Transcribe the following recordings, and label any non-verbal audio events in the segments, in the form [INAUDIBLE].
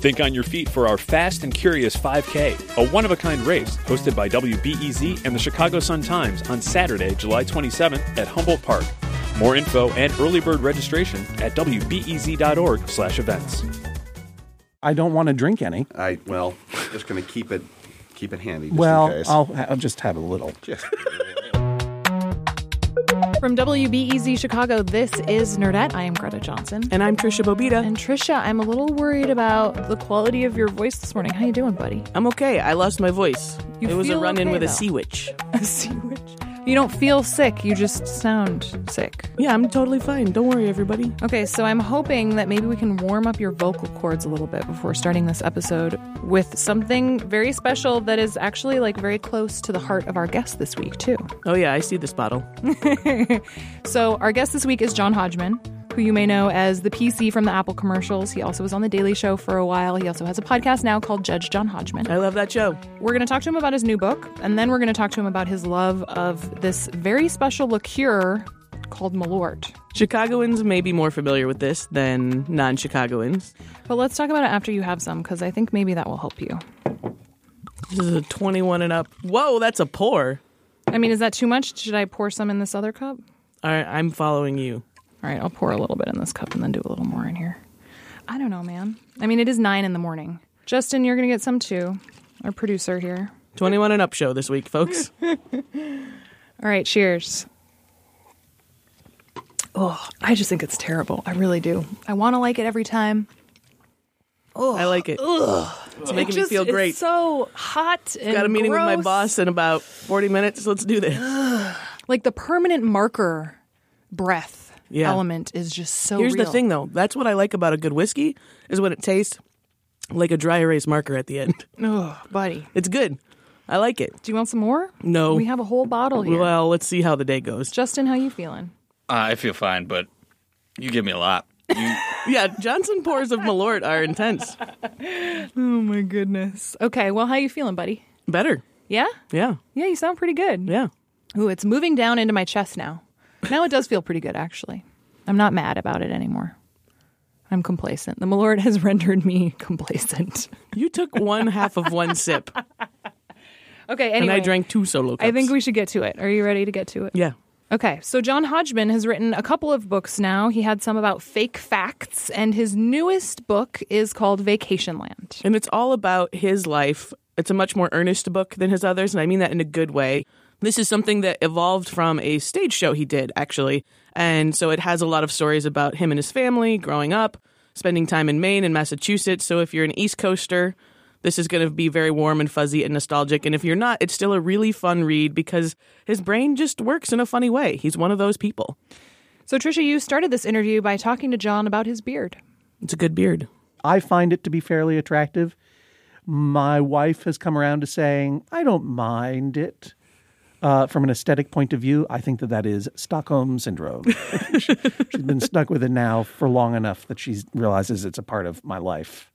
Think on your feet for our Fast and Curious 5K, a one of a kind race hosted by WBEZ and the Chicago Sun Times on Saturday, July 27th at Humboldt Park. More info and early bird registration at wbez.org/events. I don't want to drink any. I well, just going to keep it keep it handy. Just well, in case. I'll, I'll just have a little. From WBEZ Chicago, this is Nerdette. I am Greta Johnson. And I'm Tricia Bobeda. And Tricia, I'm a little worried about the quality of your voice this morning. How you doing, buddy? I'm okay. I lost my voice. You it was a run in okay, with a sea witch. [LAUGHS] A sea witch. You don't feel sick. You just sound sick. Yeah, I'm totally fine. Don't worry, everybody. Okay, so I'm hoping that maybe we can warm up your vocal cords a little bit before starting this episode with something very special that is actually like very close to the heart of our guest this week, too. Oh, yeah, I see this bottle. [LAUGHS] So, our guest this week is John Hodgman, who you may know as the PC from the Apple commercials. He also was on The Daily Show for a while. He also has a podcast now called Judge John Hodgman. I love that show. We're going to talk to him about his new book, and then we're going to talk to him about his love of this very special liqueur called Malort. Chicagoans may be more familiar with this than non Chicagoans. But let's talk about it after you have some, because I think maybe that will help you. This is a 21 and up. Whoa, that's a pour. I mean, is that too much? Should I pour some in this other cup? All right, I'm following you. All right, I'll pour a little bit in this cup and then do a little more in here. I don't know, man. I mean, it is nine in the morning. Justin, you're going to get some too. Our producer here. 21 and up show this week, folks. [LAUGHS] All right, cheers. Oh, I just think it's terrible. I really do. I want to like it every time. Oh, I like it. Ugh. It's making me Just- feel great. It's so hot and Got a meeting with my boss in about 40 minutes. Let's do this. Like the permanent marker breath Yeah. element is just so. Here's the thing, though. That's what I like about a good whiskey is when it tastes like a dry erase marker at the end. [LAUGHS] Oh, buddy. It's good. I like it. Do you want some more? No. We have a whole bottle here. Well, let's see how the day goes. Justin, how you feeling? Uh, I feel fine, but you give me a lot. You, [LAUGHS] Yeah, Johnson pours of Malort are intense. [LAUGHS] Oh my goodness. Okay, well, how you feeling, buddy? Better. Yeah, Yeah. yeah, you sound pretty good. Yeah. Ooh, it's moving down into my chest now. Now it does feel pretty good, actually. I'm not mad about it anymore. I'm complacent. The Malort has [LAUGHS] rendered me complacent. You took one half of one sip, [LAUGHS] Okay, anyway. and I drank two solo cups. I think we should get to it. Are you ready to get to it? Yeah. Okay, so John Hodgman has written a couple of books now. He had some about fake facts, and his newest book is called Vacation Land. And it's all about his life. It's a much more earnest book than his others, and I mean that in a good way. This is something that evolved from a stage show he did, actually. And so it has a lot of stories about him and his family growing up, spending time in Maine and Massachusetts. So if you're an East Coaster, this is going to be very warm and fuzzy and nostalgic. And if you're not, it's still a really fun read because his brain just works in a funny way. He's one of those people. So, Tricia, you started this interview by talking to John about his beard. It's a good beard. I find it to be fairly attractive. My wife has come around to saying, I don't mind it. Uh, from an aesthetic point of view, I think that that is Stockholm syndrome. She- [LAUGHS] [LAUGHS] She's been stuck with it now for long enough that she realizes it's a part of my life.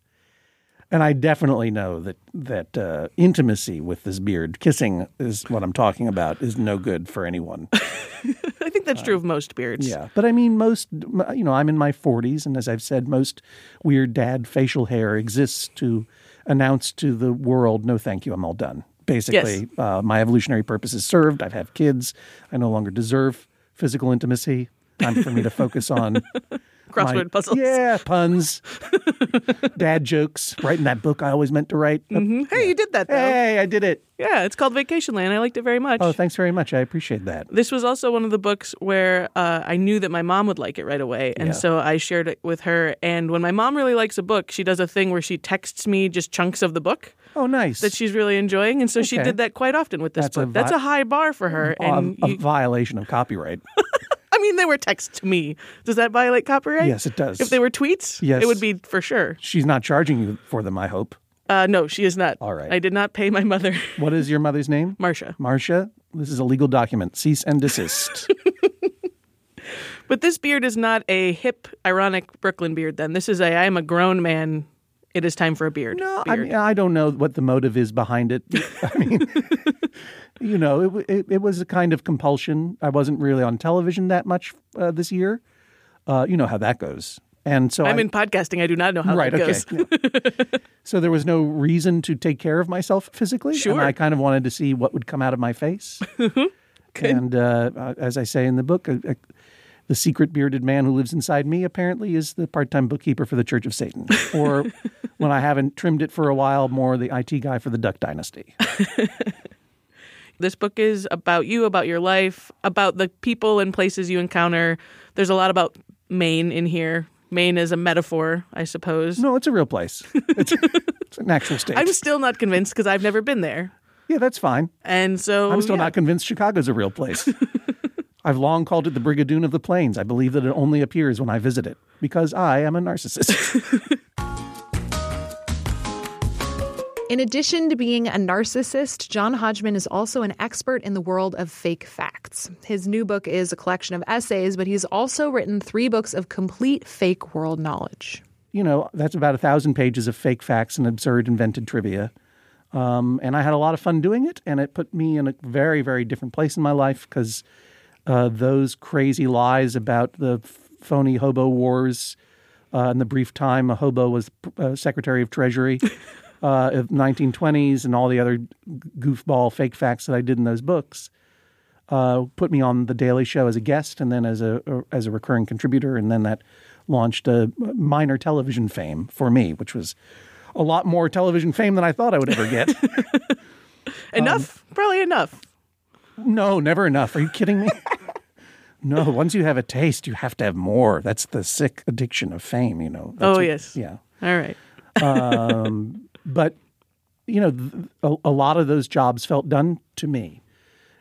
And I definitely know that that uh, intimacy with this beard, kissing is what I'm talking about, is no good for anyone. [LAUGHS] I think that's true of most beards. Yeah, but I mean, most you know, I'm in my 40s, and as I've said, most weird dad facial hair exists to announce to the world, "No, thank you, I'm all done." Basically, uh, my evolutionary purpose is served. I have kids. I no longer deserve physical intimacy. Time for me to focus on [LAUGHS] Crossword my- puzzles. Yeah, [LAUGHS] puns, dad jokes. Writing that book I always meant to write. Hey, you did that, though. Hey, I did it. Yeah, it's called Vacationland. I liked it very much. Oh, thanks very much. I appreciate that. This was also one of the books where uh, I knew that my mom would like it right away. And Yeah. so I shared it with her. And when my mom really likes a book, she does a thing where she texts me just chunks of the book Oh, nice. that she's really enjoying. And so she did that quite often with this That's a book. That's a high bar for her. And a, a violation of copyright. [LAUGHS] I mean, they were texts to me. Does that violate copyright? Yes, it does. If they were tweets, Yes. it would be for sure. She's not charging you for them. I hope. Uh, no, she is not. All right. I did not pay my mother, What is your mother's name? Marcia. Marcia. This is a legal document. Cease and desist. [LAUGHS] But this beard is not a hip, ironic Brooklyn beard. Then this is a I am a grown man. It is time for a beard. No, I mean, I don't know what the motive is behind it. [LAUGHS] [LAUGHS] I mean, you know, it, it, it was a kind of compulsion. I wasn't really on television that much uh, this year. Uh, you know how that goes. And so I'm I, in podcasting. I do not know how right, that okay. goes. yeah. [LAUGHS] so there was no reason to take care of myself physically. Sure. And I kind of wanted to see what would come out of my face. and uh, uh, as I say in the book, the secret bearded man who lives inside me apparently is the part time bookkeeper for the Church of Satan. Or [LAUGHS] when I haven't trimmed it for a while, more the IT guy for the Duck Dynasty. [LAUGHS] This book is about you, about your life, about the people and places you encounter. There's a lot about Maine in here. Maine is a metaphor, I suppose. No, it's a real place. It's, [LAUGHS] it's an actual state. I'm still not convinced because I've never been there. yeah, that's fine. And so I'm still yeah. not convinced Chicago's a real place. I've long called it the Brigadoon of the Plains. I believe that it only appears when I visit it because I am a narcissist. [LAUGHS] In addition to being a narcissist, John Hodgman is also an expert in the world of fake facts. His new book is a collection of essays, but he's also written three books of complete fake world knowledge. you know, that's about a thousand pages of fake facts and absurd invented trivia. Um, and I had a lot of fun doing it, and it put me in a very, very different place in my life because uh, those crazy lies about the phony hobo wars uh, in the brief time a hobo was uh, Secretary of Treasury [LAUGHS] uh, of 1920s and all the other goofball fake facts that I did in those books uh, put me on the Daily Show as a guest, and then as a as a recurring contributor, and then that launched a minor television fame for me, which was a lot more television fame than I thought I would ever get. [LAUGHS] enough, Um, probably enough. no, never enough. Are you kidding me? [LAUGHS] no, once you have a taste, you have to have more. That's the sick addiction of fame, you know. That's Oh, what- yes. yeah. All right. Um, but you know th- a, a lot of those jobs felt done to me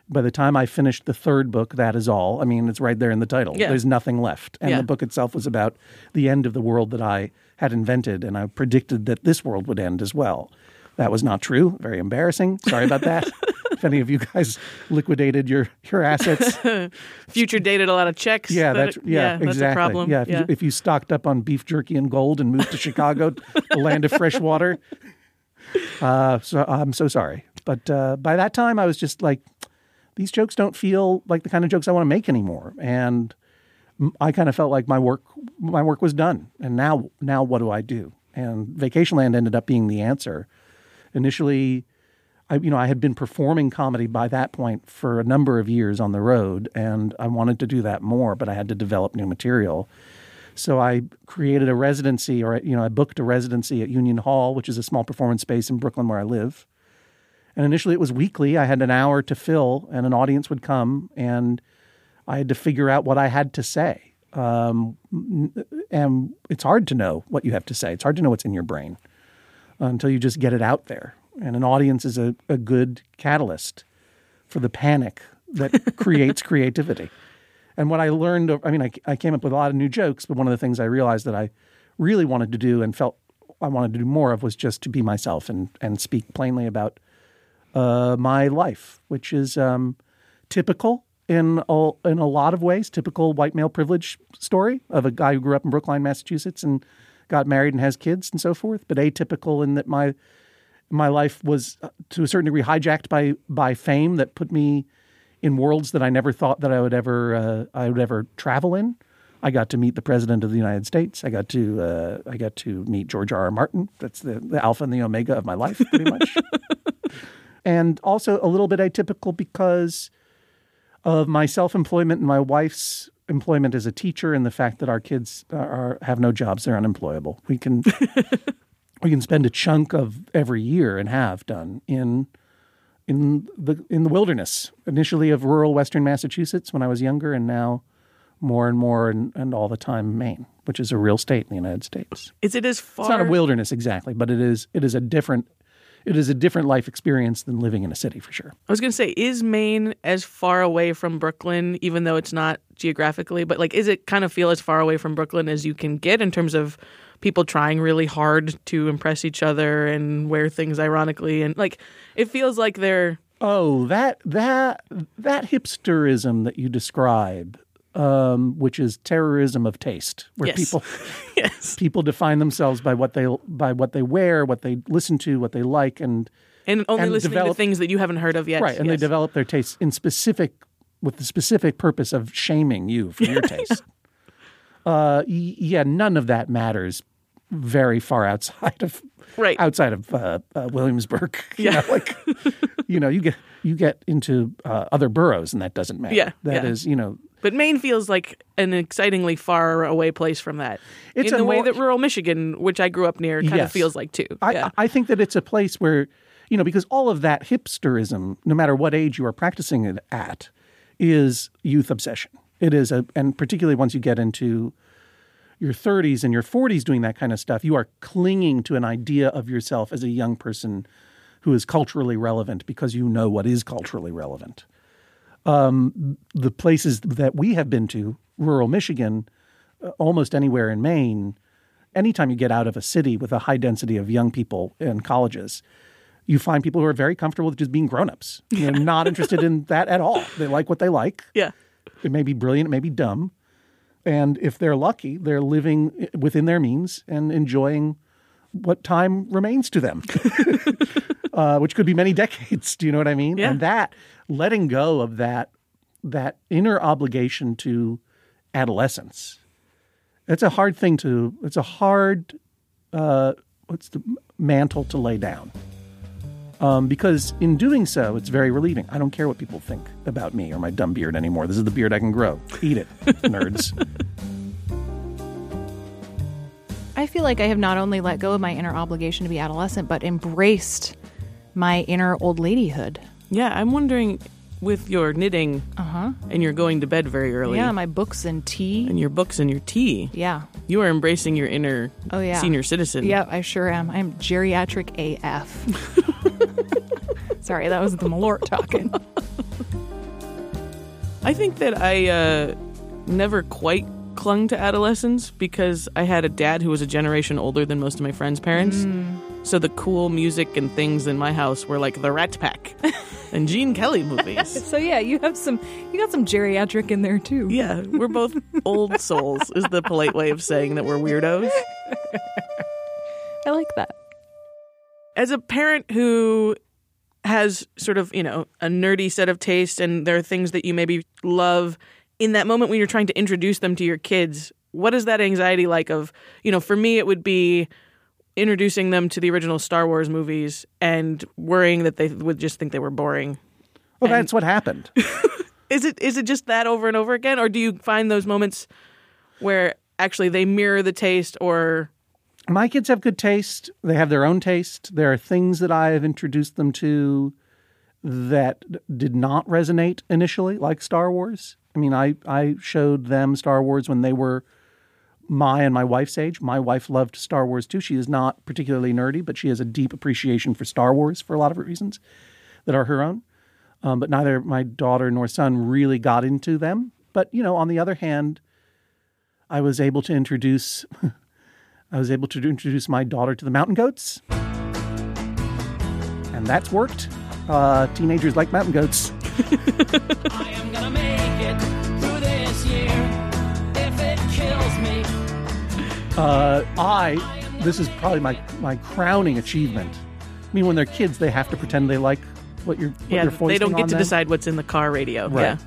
by the time i finished the third book that is all i mean it's right there in the title Yeah. there's nothing left and Yeah. the book itself was about the end of the world that i had invented and i predicted that this world would end as well that was not true very embarrassing sorry about that [LAUGHS] any of you guys liquidated your your assets [LAUGHS] Future dated a lot of checks. yeah, that- that's yeah, that's exactly. a problem. Yeah, if, You, if you stocked up on beef jerky and gold and moved to Chicago, [LAUGHS] the land of fresh water. Uh, so I'm so sorry, but uh, by that time I was just like, these jokes don't feel like the kind of jokes I want to make anymore, and I kind of felt like my work my work was done, and now now what do I do? And Vacationland ended up being the answer. Initially, I, you know, I had been performing comedy by that point for a number of years on the road, and I wanted to do that more, but I had to develop new material. So I created a residency, or you know, I booked a residency at Union Hall, which is a small performance space in Brooklyn where I live. And initially, it was weekly. I had an hour to fill, and an audience would come, and I had to figure out what I had to say. Um, and it's hard to know what you have to say. It's hard to know what's in your brain until you just get it out there. And an audience is a, a good catalyst for the panic that [LAUGHS] creates creativity. And what I learned, I mean, I, I came up with a lot of new jokes, but one of the things I realized that I really wanted to do and felt I wanted to do more of was just to be myself and, and speak plainly about uh, my life, which is um, typical in a, in a lot of ways, typical white male privilege story of a guy who grew up in Brookline, Massachusetts, and got married and has kids and so forth. But atypical in that my my life was uh, to a certain degree hijacked by by fame that put me in worlds that I never thought that I would ever uh, I would ever travel in. I got to meet the president of the United States. I got to uh, I got to meet George R. R. Martin. That's the, the alpha and the omega of my life, pretty much. [LAUGHS] and also a little bit atypical because of my self-employment and my wife's employment as a teacher, and the fact that our kids are have no jobs, they're unemployable. We can [LAUGHS] we can spend a chunk of every year and have done in in the in the wilderness. Initially of rural western Massachusetts when I was younger, and now more and more and, and all the time Maine, which is a real state in the United States. Is it as far? It's not a wilderness exactly, but it is it is a different it is a different life experience than living in a city for sure. I was going to say, is Maine as far away from Brooklyn, even though it's not geographically, but like, is it kind of feel as far away from Brooklyn as you can get in terms of people trying really hard to impress each other and wear things ironically and like it feels like they're Oh, that that that hipsterism that you describe, um, which is terrorism of taste, where Yes. people [LAUGHS] yes people define themselves by what they by what they wear, what they listen to, what they like, and and only And listening to things that you haven't heard of yet right, and they develop their tastes in specific with the specific purpose of shaming you for your [LAUGHS] taste. Uh, y- yeah, none of that matters very far outside of Right. outside of uh, uh, Williamsburg. [LAUGHS] You Yeah. know, like you know, you get you get into uh, other boroughs, and that doesn't matter. Yeah, that yeah. is, you know, But Maine feels like an excitingly far away place from that. It's in the way more- that rural Michigan, which I grew up near, kind of feels like too. I, yeah. I think that it's a place where, you know, because all of that hipsterism, no matter what age you are practicing it at, is youth obsession. It is a, and particularly once you get into your 30s and your 40s doing that kind of stuff, you are clinging to an idea of yourself as a young person who is culturally relevant because you know what is culturally relevant. Um, the places that we have been to, rural Michigan, uh, almost anywhere in Maine, anytime you get out of a city with a high density of young people in colleges, you find people who are very comfortable with just being grown-ups. Know, not interested in that at all. They like what they like. yeah. It may be brilliant, it may be dumb. And if they're lucky, they're living within their means and enjoying what time remains to them, [LAUGHS] uh, which could be many [LAUGHS] decades. Do you know what I mean? Yeah. And that letting go of that that inner obligation to adolescence. It's a hard thing to. It's a hard. Uh, what's the mantle to lay down? Um, because in doing so, it's very relieving. I don't care what people think about me or my dumb beard anymore. This is the beard I can grow. Eat it, [LAUGHS] nerds. I feel like I have not only let go of my inner obligation to be adolescent, but embraced my inner old ladyhood. Yeah. I'm wondering with your knitting uh-huh. and you're going to bed very early. Yeah, my books and tea. and your books and your tea. Yeah. You are embracing your inner Oh, yeah. senior citizen. Yeah, I sure am. I'm geriatric AF. [LAUGHS] [LAUGHS] Sorry, that was the Malort talking. I think that I uh, never quite clung to adolescence because I had a dad who was a generation older than most of my friends' parents. So the cool music and things in my house were like the Rat Pack and Gene Kelly movies. [LAUGHS] So yeah, you have some you got some geriatric in there too. yeah, we're both old souls, is the polite way of saying that we're weirdos. [LAUGHS] I like that. As a parent who has sort of, you know, a nerdy set of taste and there are things that you maybe love in that moment when you're trying to introduce them to your kids, what is that anxiety like of, you know, for me it would be introducing them to the original Star Wars movies and worrying that they would just think they were boring. Well, that's what happened. [LAUGHS] Is it is it just that over and over again or do you find those moments where actually they mirror the taste or My kids have good taste. They have their own taste. There are things that I have introduced them to that did not resonate initially, like Star Wars. I mean, I, I showed them Star Wars when they were my and my wife's age. My wife loved Star Wars too. She is not particularly nerdy, but she has a deep appreciation for Star Wars for a lot of reasons that are her own. Um, but neither my daughter nor son really got into them. But, you know, on the other hand, I was able to introduce [LAUGHS] I was able to introduce my daughter to the mountain goats. And that's worked. Uh, teenagers like mountain goats. [LAUGHS] I am gonna make it through this year if it kills me. Uh, I, this is probably my, my crowning achievement. I mean, when they're kids, they have to pretend they like what you're, what yeah, you're they don't get to them. decide what's in the car radio. Right. Yeah.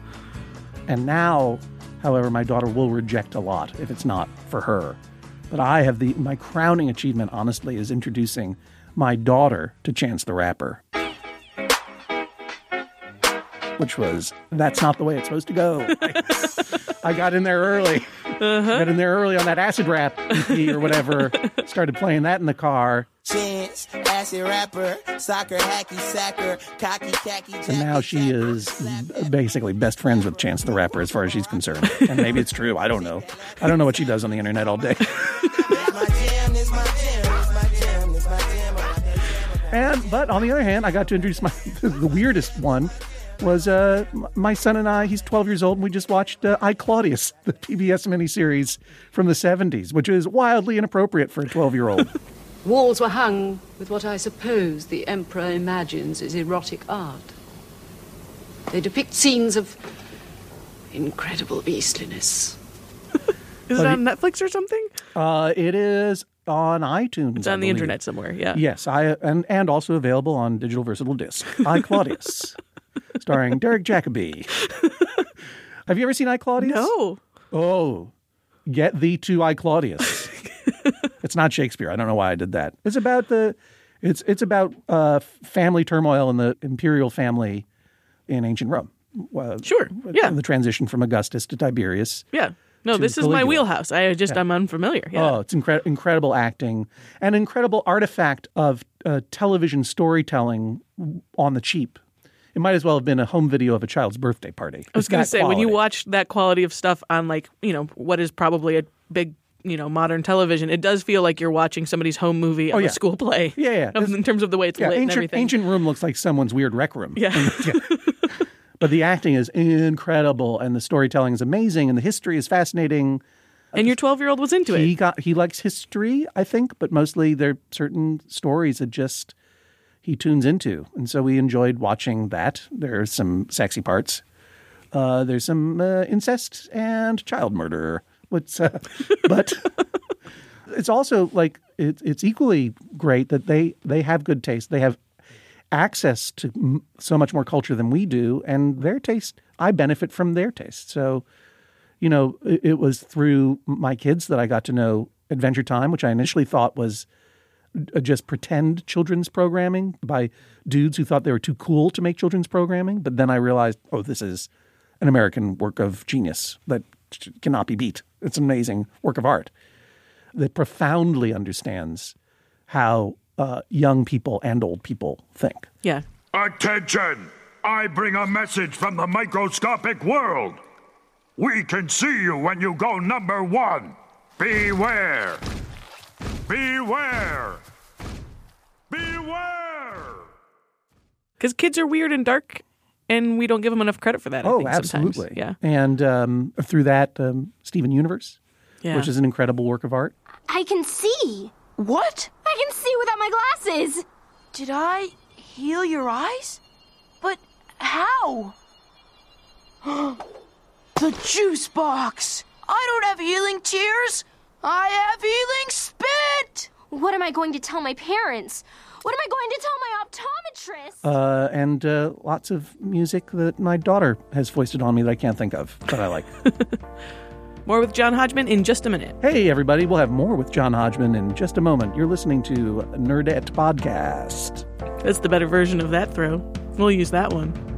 And now, however, my daughter will reject a lot if it's not for her. But I have the my crowning achievement, honestly, is introducing my daughter to Chance the Rapper. Which was that's not the way it's supposed to go. I, I got in there early. Uh-huh. Got in there early on that acid rap EP or whatever. [LAUGHS] Started playing that in the car. Chance, acid rapper, soccer, hacky sacker, cocky, khaki, And now she is basically best friends with Chance the Rapper as far as she's concerned. [LAUGHS] And maybe it's true. I don't know. I don't know what she does on the internet all day. [LAUGHS] And but on the other hand, I got to introduce my the weirdest one was uh, my son and I. He's 12 years old, and we just watched uh, I Claudius, [LAUGHS] the PBS miniseries from the 70s, which is wildly inappropriate for a 12 year old. [LAUGHS] Walls were hung with what I suppose the Emperor imagines is erotic art. They depict scenes of incredible beastliness. [LAUGHS] Is it on Netflix or something? Uh, it is on iTunes. It's I on the internet somewhere. Yeah. Yes, I and and also available on digital versatile disc. I Claudius, starring Derek Jacobi. [LAUGHS] Have you ever seen I Claudius? No. Oh, get thee to I Claudius. [LAUGHS] it's not Shakespeare. I don't know why I did that. It's about the, it's it's about uh, family turmoil in the imperial family in ancient Rome. Uh, Sure. Yeah. The transition from Augustus to Tiberius. Yeah. No, this is my wheelhouse. I just I'm unfamiliar. Yeah. Oh, it's incre- incredible acting, an incredible artifact of uh, television storytelling on the cheap. It might as well have been a home video of a child's birthday party. I was going to say when you watch that quality of stuff on like you know what is probably a big you know modern television, it does feel like you're watching somebody's home movie oh, of Oh, yeah. a school play. Yeah, yeah. Of- [LAUGHS] in terms of the way it's yeah, lit and ancient, everything. ancient room looks like someone's weird rec room. Yeah. [LAUGHS] [LAUGHS] But the acting is incredible, and the storytelling is amazing, and the history is fascinating. and your 12 year old was into he it. He got he likes history, I think, but mostly there are certain stories that just he tunes into, and so we enjoyed watching that. There are some sexy parts. Uh, there's some uh, incest and child murder. What's uh, [LAUGHS] but it's also like it, it's equally great that they they have good taste. They have access to m- so much more culture than we do, and their taste. I benefit from their taste. So you know, it, it was through my kids that I got to know Adventure Time, which I initially thought was just pretend children's programming by dudes who thought they were too cool to make children's programming. But then I realized, oh, this is an American work of genius that cannot be beat. It's an amazing work of art that profoundly understands how uh, young people and old people think. Yeah. Attention! I bring a message from the microscopic world. We can see you when you go number one. Beware! Beware! Beware! Because kids are weird and dark, and we don't give them enough credit for that. I oh, think, absolutely. Sometimes. Yeah. And um, through that, um, Steven Universe, Yeah. which is an incredible work of art. I can see. What? I can see without my glasses. Did I heal your eyes? But how? [GASPS] the juice box! I don't have healing tears! I have healing spit! What am I going to tell my parents? What am I going to tell my optometrist? Uh, and uh, lots of music that my daughter has foisted on me that I can't think of, that I like. [LAUGHS] More with John Hodgman in just a minute. hey, everybody, we'll have more with John Hodgman in just a moment. You're listening to Nerdette Podcast. That's the better version of that throw. We'll use that one.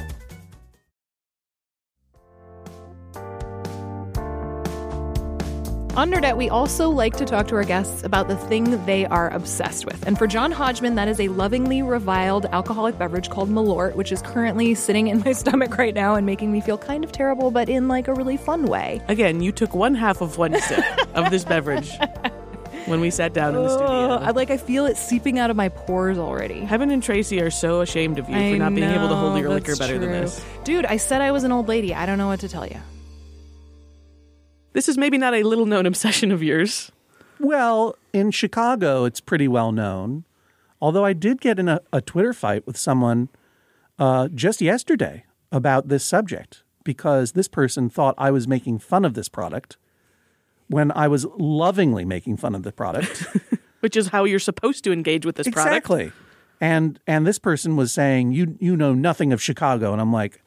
On Nerdette, we also like to talk to our guests about the thing they are obsessed with. And for John Hodgman, that is a lovingly reviled alcoholic beverage called Malort, which is currently sitting in my [LAUGHS] stomach right now and making me feel kind of terrible, but in like a really fun way. Again, you took one half of one sip of this beverage when we sat down in the studio. Oh, I like I feel it seeping out of my pores already. Heaven and Tracy are so ashamed of you I for not being able to hold your liquor better than this. Dude, I said I was an old lady. I don't know what to tell you. This is maybe not a little known [LAUGHS] obsession of yours. Well, in Chicago, it's pretty well known. Although I did get in a, a Twitter fight with someone uh, just yesterday about this subject because this person thought I was making fun of this product when I was lovingly making fun of the product. [LAUGHS] Which is how you're supposed to engage with this product. exactly. And and this person was saying, "You you know nothing of Chicago," and I'm like,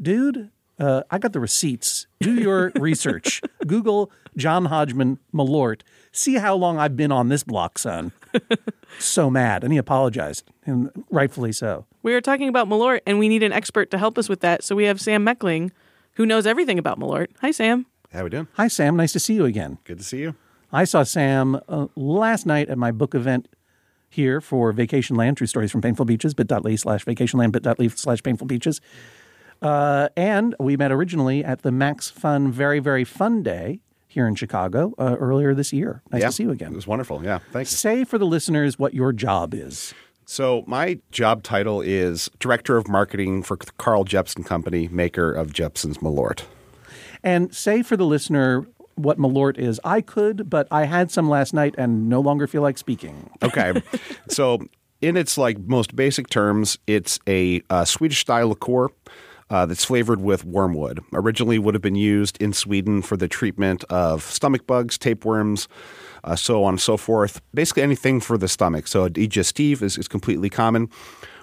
"Dude, uh, I got the receipts. Do your [LAUGHS] research. Google John Hodgman Malort. See how long I've been on this block, son." [LAUGHS] so mad, and he apologized, and rightfully so. We are talking about Malort, and we need an expert to help us with that. So we have Sam Mechling, who knows everything about Malort. Hi, Sam. How are we doing? Hi, Sam. Nice to see you again. Good to see you. I saw Sam uh, last night at my book event here for Vacationland, True Stories from Painful Beaches, bit.ly slash vacationland, bit.ly slash painful beaches. Uh, and we met originally at the Max Fun Very, Very Fun Day here in Chicago uh, earlier this year. Nice Yeah, to see you again. It was wonderful. Yeah, thanks. Say for the listeners what your job is. So my job title is Director of Marketing for Carl Jeppson Company, maker of Jeppson's Malort. And say for the listener what Malort is. I could, but I had some last night and no longer feel like speaking. Okay. [LAUGHS] so, in its like most basic terms, it's a uh, Swedish style liqueur uh, that's flavored with wormwood. Originally, would have been used in Sweden for the treatment of stomach bugs, tapeworms, uh, so on and so forth. Basically, anything for the stomach. So, digestive is, is completely common,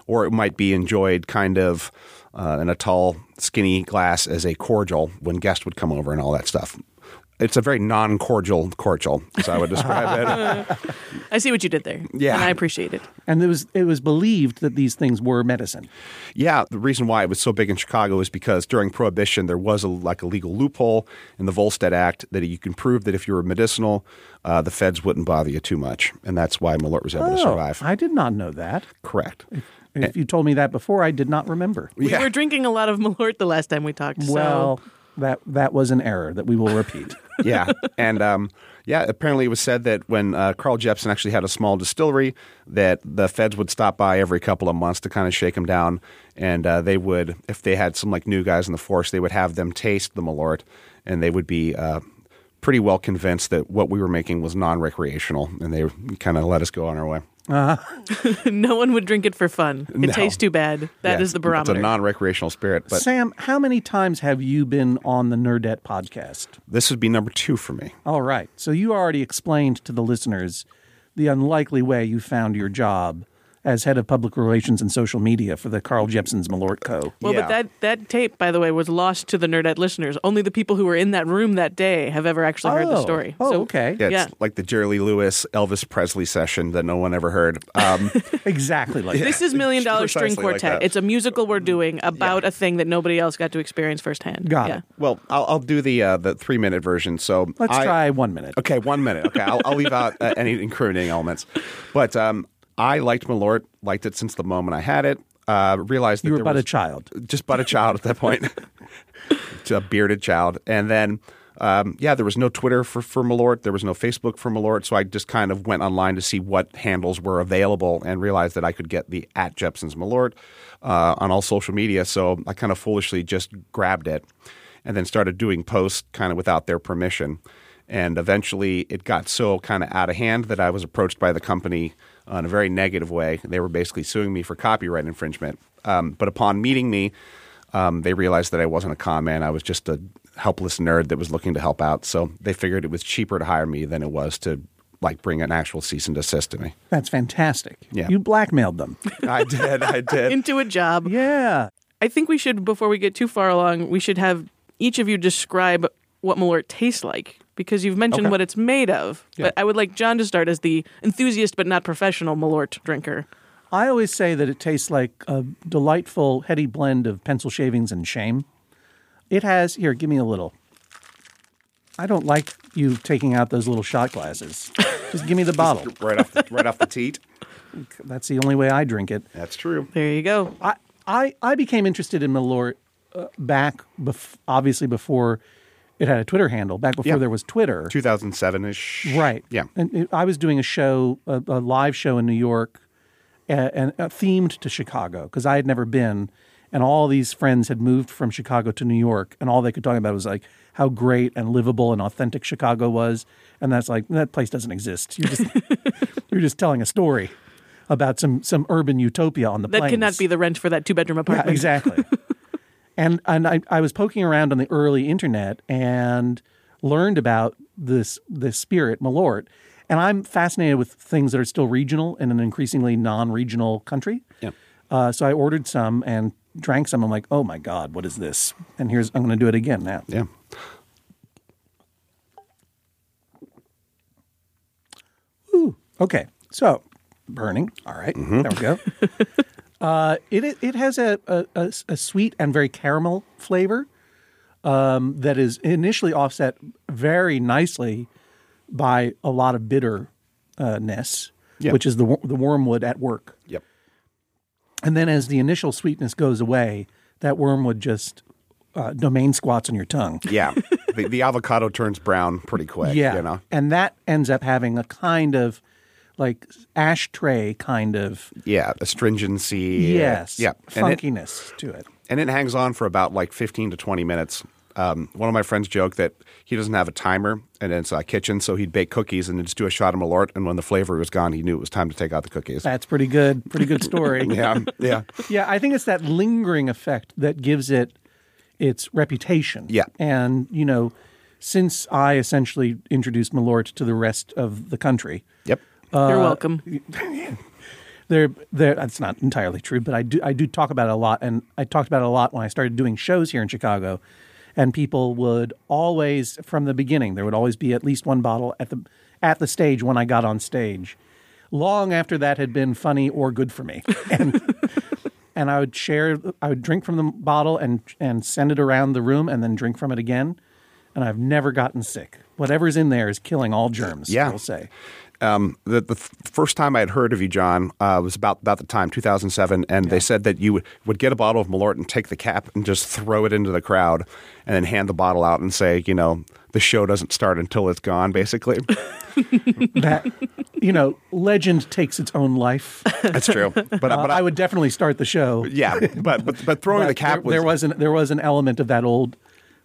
or it might be enjoyed kind of uh, in a tall, skinny glass as a cordial when guests would come over and all that stuff. It's a very non-cordial cordial, as I would describe it. [LAUGHS] I see what you did there. Yeah. And I appreciate it. And it was it was believed that these things were medicine. Yeah, the reason why it was so big in Chicago is because during Prohibition there was a, like a legal loophole in the Volstead Act that you can prove that if you were medicinal, uh, the feds wouldn't bother you too much, and that's why Malort was able to Oh, survive. I did not know that. Correct. If you told me that before, I did not remember. We were drinking a lot of Malort the last time we talked. so- Well, that that was an error that we will repeat. [LAUGHS] yeah, and um, yeah, apparently it was said that when uh, Carl Jeppson actually had a small distillery, that the feds would stop by every couple of months to kind of shake him down, and uh, they would, if they had some like new guys in the force, they would have them taste the Malort, and they would be. Uh, Pretty well convinced that what we were making was non-recreational, and they kind of let us go on our way. Uh-huh. [LAUGHS] no one would drink it for fun. It No. tastes too bad. That is Yeah, the barometer. It's a non-recreational spirit, but Sam, how many times have you been on the Nerdette podcast? this would be number two for me. All right. So you already explained to the listeners the unlikely way you found your job as head of public relations and social media for the Carl Jeppson's Malort Co. Well, but that, that tape, by the way, was lost to the Nerdette listeners. Only the people who were in that room that day have ever actually heard the Oh. story. Oh, So- okay. Yeah, Yeah. it's like the Jerry Lee Lewis, Elvis Presley session that no one ever heard. Um, [LAUGHS] exactly like This is Million Dollar String Precisely like Quartet. it's a musical we're doing about a thing that nobody else got to experience firsthand. Got yeah. it. Well, I'll, I'll do the uh, the three minute version. So Let's I- try one minute. Okay, one minute. Okay, I'll, I'll leave out uh, any incriminating elements. But um, I liked Malort, liked it since the moment I had it. Uh, realized that You were but a child. just but a child at that point, [LAUGHS] a bearded child, and then. Um, yeah, there was no Twitter for, for Malort. There was no Facebook for Malort. So I just kind of went online to see what handles were available and realized that I could get the at Jeppson's Malort uh, on all social media. So I kind of foolishly just grabbed it and then started doing posts kind of without their permission. And eventually it got so kind of out of hand that I was approached by the company uh, in a very negative way. They were basically suing me for copyright infringement. Um, but upon meeting me, um, they realized that I wasn't a con man. I was just a helpless nerd that was looking to help out. So they figured it was cheaper to hire me than it was to like bring an actual cease and desist to me. That's fantastic. Yeah. You blackmailed them. I did. I [LAUGHS] did. Into a job. Yeah. I think we should, before we get too far along, we should have each of you describe what Malort tastes like because you've mentioned Okay. what it's made of. Yeah. But I would like John to start as the enthusiast but not professional Malort drinker. I always say that it tastes like a delightful, heady blend of pencil shavings and shame. It has, here, give me a little. I don't like you taking out those little shot glasses. [LAUGHS] Just give me the bottle. [LAUGHS] right off the, right off the teat. [LAUGHS] That's the only way I drink it. That's true. There you go. I, I, I became interested in Malort uh, back, bef- obviously, before it had a Twitter handle, back before Yeah. there was Twitter. 2007 ish. Right. Yeah. And it, I was doing a show, a, a live show in New York, uh, and uh, themed to Chicago because I had never been, and all these friends had moved from Chicago to New York, and all they could talk about was like how great and livable and authentic Chicago was, and that's like that place doesn't exist. You're just [LAUGHS] you're just telling a story about some some urban utopia on the That plains. cannot be the rent for that two bedroom apartment. Yeah, exactly. [LAUGHS] and and I, I was poking around on the early internet and learned about this this spirit Malort, and I'm fascinated with things that are still regional in an increasingly non-regional country. Yeah. Uh, so I ordered some and drank some. I'm like, oh my god, what is this? And here's I'm going to do it again now. Yeah. Ooh, okay. So burning. All right, there we go. [LAUGHS] uh, it it has a, a, a, sweet and very caramel flavor um, that is initially offset very nicely by a lot of bitterness, Yeah. which is the the wormwood at work. Yep. And then as the initial sweetness goes away, that wormwood just uh, domain squats on your tongue. [LAUGHS] Yeah. the, the avocado turns brown pretty quick. yeah. You know? And that ends up having a kind of like ashtray kind of Yeah. Astringency. yes, Yeah. And it, funkiness to it. and it hangs on for about like 15 to 20 minutes. Um, one of my friends joked that he doesn't have a timer and it's a kitchen, so he'd bake cookies and then just do a shot of Malort. And when the flavor was gone, he knew it was time to take out the cookies. That's pretty good. Pretty good story. [LAUGHS] yeah. Yeah. [LAUGHS] Yeah, I think it's that lingering effect that gives it its reputation. Yeah. And, you know, since I essentially introduced Malort to the rest of the country, Yep. You're uh, welcome. [LAUGHS] there there that's not entirely true, but I do I do talk about it a lot and I talked about it a lot when I started doing shows here in Chicago. And people would always from the beginning, there would always be at least one bottle at the at the stage when I got on stage. Long after that had been funny or good for me. [LAUGHS] And and I would share I would drink from the bottle and and send it around the room and then drink from it again. And I've never gotten sick. Whatever's in there is killing all germs, Yeah. we'll say. Um, the, the f- first time I had heard of you, John, uh, was about about the time 2007, and they said that you would, would get a bottle of Malort and take the cap and just throw it into the crowd, and then hand the bottle out and say, you know, the show doesn't start until it's gone, basically. [LAUGHS] that you know legend takes its own life That's true. [LAUGHS] But, Uh, but I, would definitely start the show yeah, but but but throwing But the cap there, there was an there was an element of that old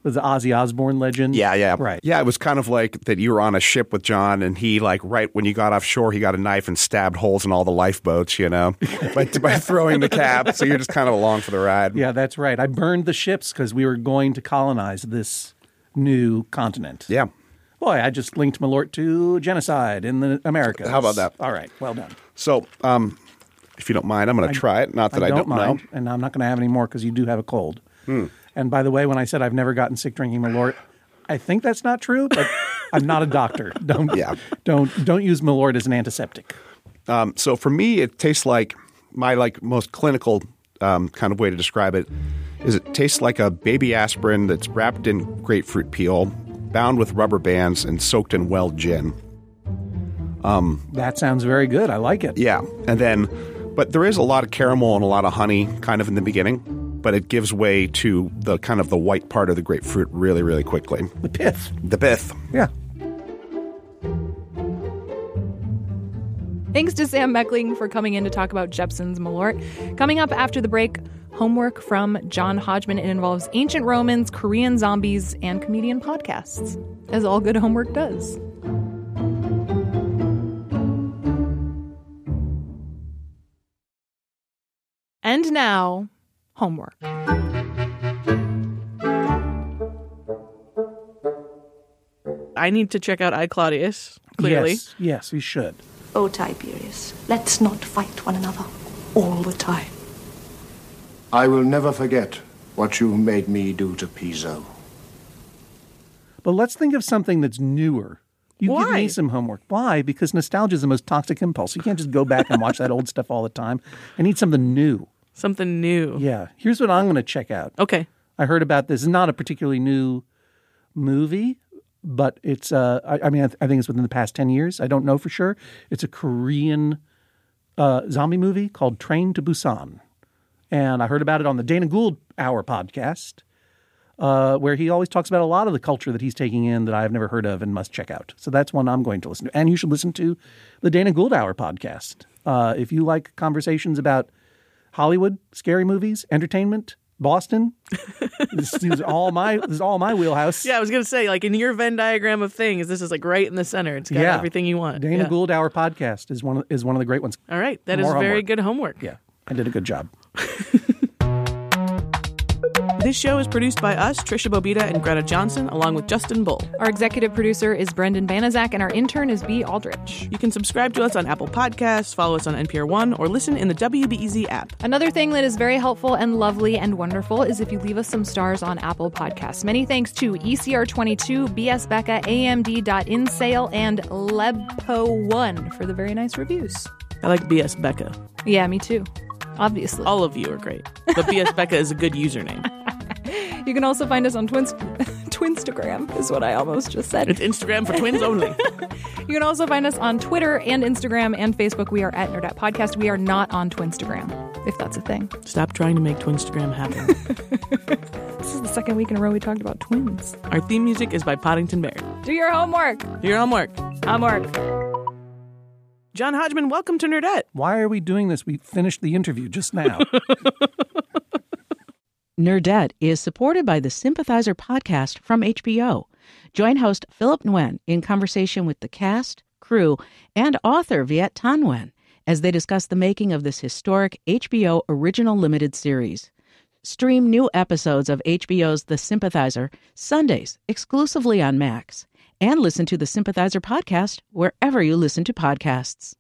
was the Ozzy Osbourne legend Yeah, yeah. right Yeah, it was kind of like that you were on a ship with John and he like right when you got offshore he got a knife and stabbed holes in all the lifeboats, you know, [LAUGHS] by, by throwing the cap. So you're just kind of along for the ride. yeah that's right I burned the ships because we were going to colonize this new continent Yeah. boy I just linked Malort to genocide in the Americas How about that? all right well done So, um, if you don't mind, I'm going to try it. Not that I, I don't, mind know. and I'm not going to have any more because you do have a cold Hmm. And by the way when I said I've never gotten sick drinking Malort I think that's not true but [LAUGHS] I'm not a doctor don't Yeah. don't don't use Malort as an antiseptic Um, so for me, it tastes like my like most clinical um, kind of way to describe it is it tastes like a baby aspirin that's wrapped in grapefruit peel, bound with rubber bands, and soaked in well gin. That sounds very good. I like it. Yeah, and then, but there is a lot of caramel and a lot of honey kind of in the beginning, but it gives way to the kind of the white part of the grapefruit really, really quickly. The pith. The pith. Yeah. Thanks to Sam Mechling for coming in to talk about Jeppson's Malort. Coming up after the break, homework from John Hodgman. It involves ancient Romans, Korean zombies, and comedian podcasts, as all good homework does. And now, homework. I need to check out I Claudius. Clearly, Yes, yes, we should. Oh, Tiberius, let's not fight one another all the time. I will never forget what you made me do to Piso. But let's think of something that's newer. You give me some homework. Why? Because nostalgia is the most toxic impulse. You can't just go back and watch that old stuff all the time. I need something new. Something new. Yeah. Here's what I'm going to check out. Okay. I heard about this. It's not a particularly new movie, but it's. Uh, I, I mean, I, th- I think it's within the past ten years. I don't know for sure. It's a Korean uh, zombie movie called Train to Busan, and I heard about it on the Dana Gould Hour podcast, uh, where he always talks about a lot of the culture that he's taking in that I've never heard of and must check out. So that's one I'm going to listen to, and you should listen to the Dana Gould Hour podcast uh, if you like conversations about Hollywood, scary movies, entertainment, Boston. [LAUGHS] this is all my this is all my wheelhouse. Yeah, I was gonna say, like in your Venn diagram of things, this is like right in the center. It's got Yeah. everything you want. Dana Yeah. Gould Hour podcast is one of, is one of the great ones. All right, that is More very homework. good homework. Yeah, I did a good job. [LAUGHS] This show is produced by us, Tricia Bobeda and Greta Johnson, along with Justin Bull. Our executive producer is Brendan Banaszak, and our intern is B. Aldrich. You can subscribe to us on Apple Podcasts, follow us on NPR One, or listen in the WBEZ app. Another thing that is very helpful and lovely and wonderful is if you leave us some stars on Apple Podcasts. Many thanks to E ECR22, BS Becca, AMD.InSale, and Lebpo1 for the very nice reviews. I like BS Becca. Yeah, me too. Obviously. All of you are great. But BS [LAUGHS] Becca is a good username. You can also find us on Twins- [LAUGHS] Twinstagram, is what I almost just said. It's Instagram for twins only. [LAUGHS] You can also find us on Twitter and Instagram and Facebook. We are at Nerdette Podcast. We are not on Twinstagram, if that's a thing. Stop trying to make Twinstagram happen. This is the second week in a row we talked about twins. Our theme music is by Podington Bear. Do your homework. Do your homework. Homework. John Hodgman, welcome to Nerdette. Why are we doing this? We finished the interview just now. [LAUGHS] Nerdette is supported by the Sympathizer podcast from HBO. Join host Philip Nguyen in conversation with the cast, crew, and author Viet Thanh Nguyen as they discuss the making of this historic HBO original limited series. Stream new episodes of HBO's The Sympathizer Sundays exclusively on Max and listen to the Sympathizer podcast wherever you listen to podcasts.